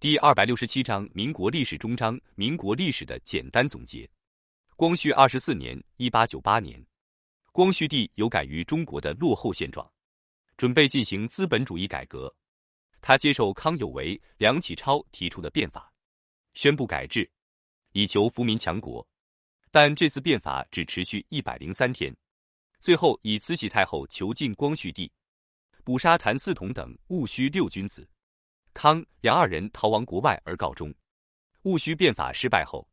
第二百六十七章民国历史终章。民国历史的简单总结。光绪二十四年（一八九八年），光绪帝有感于中国的落后现状，准备进行资本主义改革。他接受康有为、梁启超提出的变法，宣布改制，以求富民强国。但这次变法只持续一百零三天，最后以慈禧太后囚禁光绪帝、捕杀谭嗣同等戊戌六君子。康、梁二人逃亡国外而告终。戊戌变法失败后，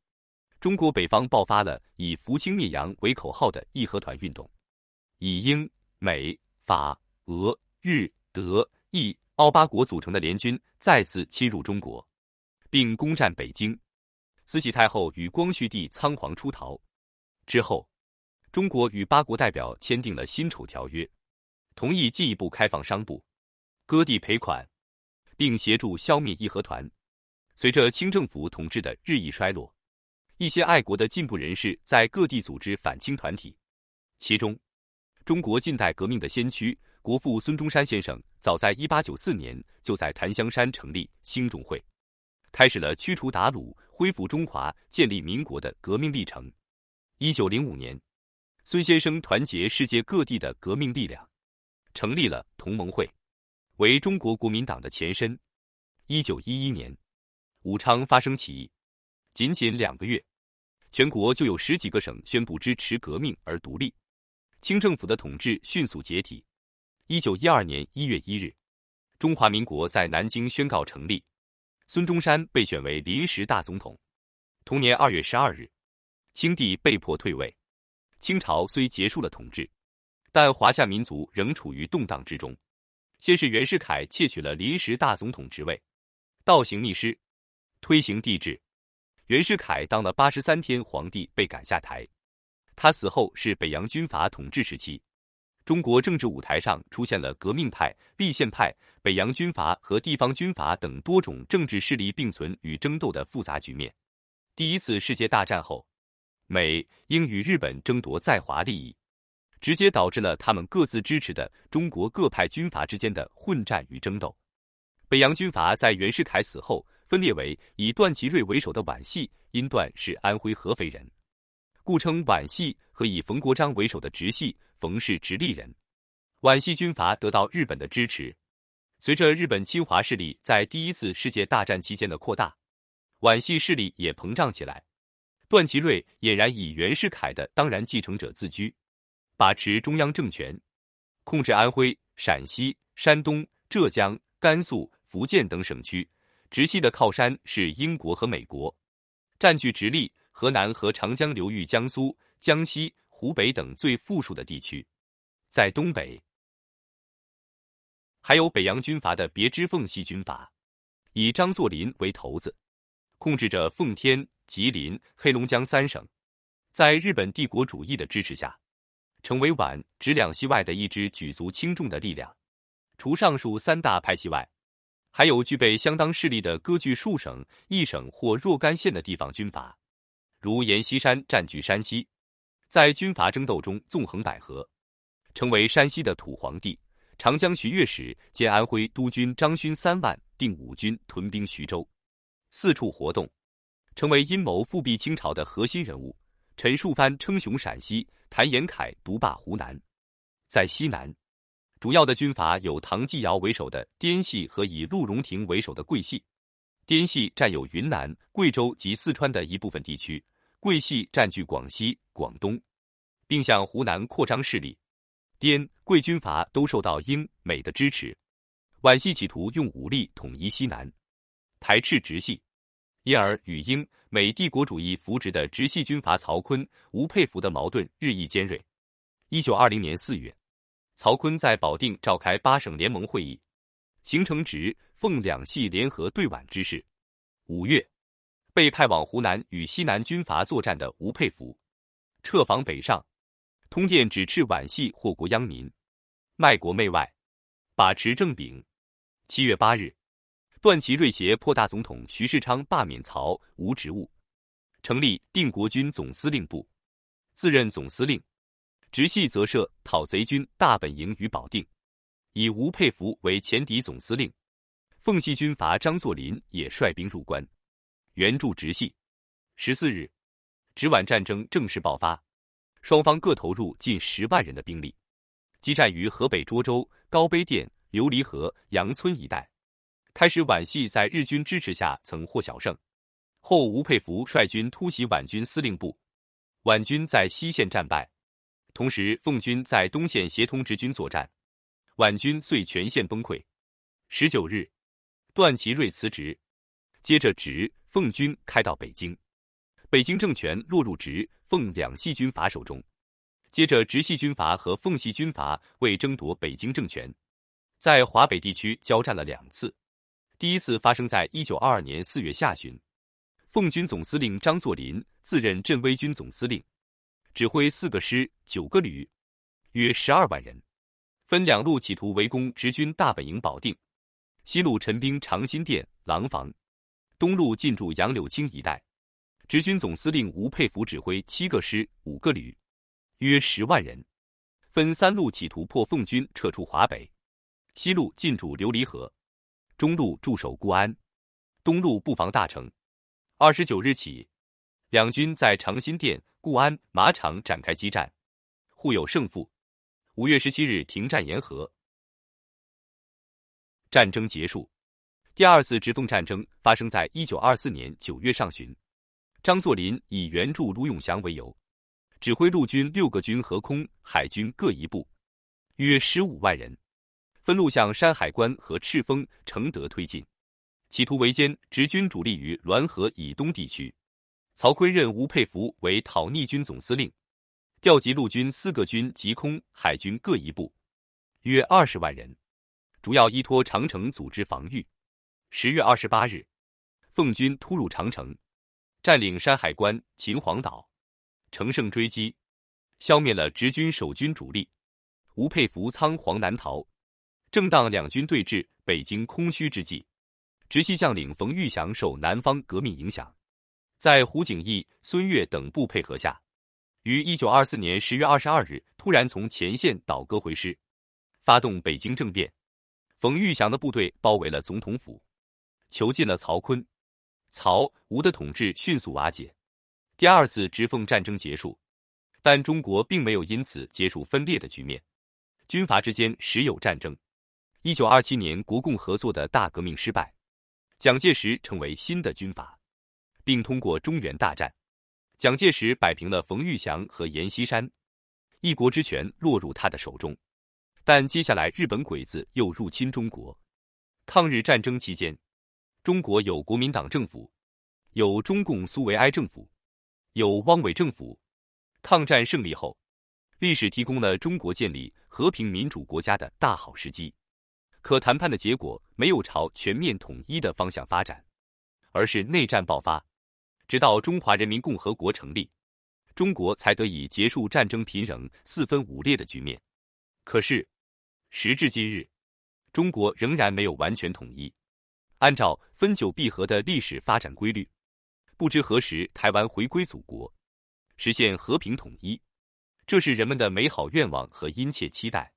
中国北方爆发了以“扶清灭洋”为口号的义和团运动，以英、美、法、俄、日、德、意、奥八国组成的联军再次侵入中国，并攻占北京。慈禧太后与光绪帝仓皇出逃。之后，中国与八国代表签订了辛丑条约，同意进一步开放商埠，割地赔款。并协助消灭义和团。随着清政府统治的日益衰落，一些爱国的进步人士在各地组织反清团体。其中，中国近代革命的先驱国父孙中山先生，早在1894年就在檀香山成立兴中会，开始了驱除鞑虏、恢复中华、建立民国的革命历程。1905年，孙先生团结世界各地的革命力量，成立了同盟会。为中国国民党的前身。一九一一年，武昌发生起义，仅仅两个月，全国就有十几个省宣布支持革命而独立，清政府的统治迅速解体。一九一二年一月一日，中华民国在南京宣告成立，孙中山被选为临时大总统。同年二月十二日，清帝被迫退位，清朝虽结束了统治，但华夏民族仍处于动荡之中。先是袁世凯窃取了临时大总统职位，倒行逆施，推行帝制。袁世凯当了八十三天皇帝，被赶下台。他死后是北洋军阀统治时期，中国政治舞台上出现了革命派、立宪派、北洋军阀和地方军阀等多种政治势力并存与争斗的复杂局面。第一次世界大战后，美、英与日本争夺在华利益。直接导致了他们各自支持的中国各派军阀之间的混战与争斗。北洋军阀在袁世凯死后分裂为以段祺瑞为首的皖系，因段是安徽合肥人，故称皖系；和以冯国璋为首的直系，冯是直隶人。皖系军阀得到日本的支持。随着日本侵华势力在第一次世界大战期间的扩大，皖系势力也膨胀起来。段祺瑞俨然以袁世凯的当然继承者自居。把持中央政权，控制安徽、陕西、山东、浙江、甘肃、福建等省区。直系的靠山是英国和美国，占据直隶、河南和长江流域、江苏、江西、湖北等最富庶的地区。在东北，还有北洋军阀的别支奉系军阀，以张作霖为头子，控制着奉天、吉林、黑龙江三省。在日本帝国主义的支持下。成为皖直两系外的一支举足轻重的力量。除上述三大派系外，还有具备相当势力的割据数省、一省或若干县的地方军阀，如阎锡山占据山西，在军阀争斗中纵横捭阖，成为山西的土皇帝。长江巡阅使兼安徽督军张勋三万定五军屯兵徐州，四处活动，成为阴谋复辟清朝的核心人物。陈树藩称雄陕西，谭延闿独霸湖南。在西南，主要的军阀有唐继尧为首的滇系和以陆荣廷为首的桂系。滇系占有云南、贵州及四川的一部分地区，桂系占据广西、广东，并向湖南扩张势力。滇桂军阀都受到英美的支持。皖系企图用武力统一西南，排斥直系。因而与英美帝国主义扶植的直系军阀曹锟、吴佩孚的矛盾日益尖锐。一九二零年四月，曹锟在保定召开八省联盟会议，形成直奉两系联合对皖之势。五月，被派往湖南与西南军阀作战的吴佩孚撤防北上，通电指斥皖系祸国殃民、卖国媚外，把持政柄。七月八日。段祺瑞胁迫大总统徐世昌罢免曹吴职务，成立定国军总司令部，自任总司令。直系则设讨贼军大本营于保定，以吴佩孚为前敌总司令，奉系军阀张作霖也率兵入关，援助直系。十四日，直皖战争正式爆发，双方各投入近十万人的兵力，激战于河北涿州、高碑店、琉璃河、杨村一带。开始，皖系在日军支持下曾获小胜。后吴佩孚率军突袭皖军司令部，皖军在西线战败，同时奉军在东线协同直军作战，皖军遂全线崩溃。十九日，段祺瑞辞职，接着直奉军开到北京。北京政权落入直、奉两系军阀手中，接着直系军阀和奉系军阀为争夺北京政权，在华北地区交战了两次。第一次发生在一九二二年四月下旬，奉军总司令张作霖自任镇威军总司令，指挥四个师、九个旅，约十二万人，分两路企图围攻直军大本营保定，西路陈兵长辛店、廊坊，东路进驻杨柳青一带。直军总司令吴佩孚指挥七个师、五个旅，约十万人，分三路企图破奉军撤出华北。西路进驻琉璃河，中路驻守固安，东路布防大城。二十九日起，两军在长辛店、固安、马场展开激战，互有胜负。五月十七日停战言和，战争结束。第二次直奉战争发生在一九二四年九月上旬。张作霖以援助卢永祥为由，指挥陆军六个军和空、海军各一部，约十五万人，分路向山海关和赤峰、承德推进，企图围歼直军主力于滦河以东地区。曹锟任吴佩孚为讨逆军总司令，调集陆军四个军及空、海军各一部，约二十万人，主要依托长城组织防御。十月二十八日，奉军突入长城。占领山海关、秦皇岛，乘胜追击，消灭了直军守军主力。吴佩孚仓皇南逃。正当两军对峙、北京空虚之际，直系将领冯玉祥受南方革命影响，在胡景翼、孙岳等部配合下，于一九二四年十月二十二日突然从前线倒戈回师，发动北京政变。冯玉祥的部队包围了总统府，囚禁了曹锟。曹吴的统治迅速瓦解，第二次直奉战争结束，但中国并没有因此结束分裂的局面。军阀之间时有战争。一九二七年国共合作的大革命失败，蒋介石成为新的军阀，并通过中原大战，蒋介石摆平了冯玉祥和阎锡山，一国之权落入他的手中。但接下来日本鬼子又入侵中国，抗日战争期间。中国有国民党政府，有中共苏维埃政府，有汪伪政府。抗战胜利后，历史提供了中国建立和平民主国家的大好时机。可谈判的结果没有朝全面统一的方向发展，而是内战爆发。直到中华人民共和国成立，中国才得以结束战争频仍、四分五裂的局面。可是，时至今日，中国仍然没有完全统一。按照分久必合的历史发展规律，不知何时台湾回归祖国，实现和平统一，这是人们的美好愿望和殷切期待。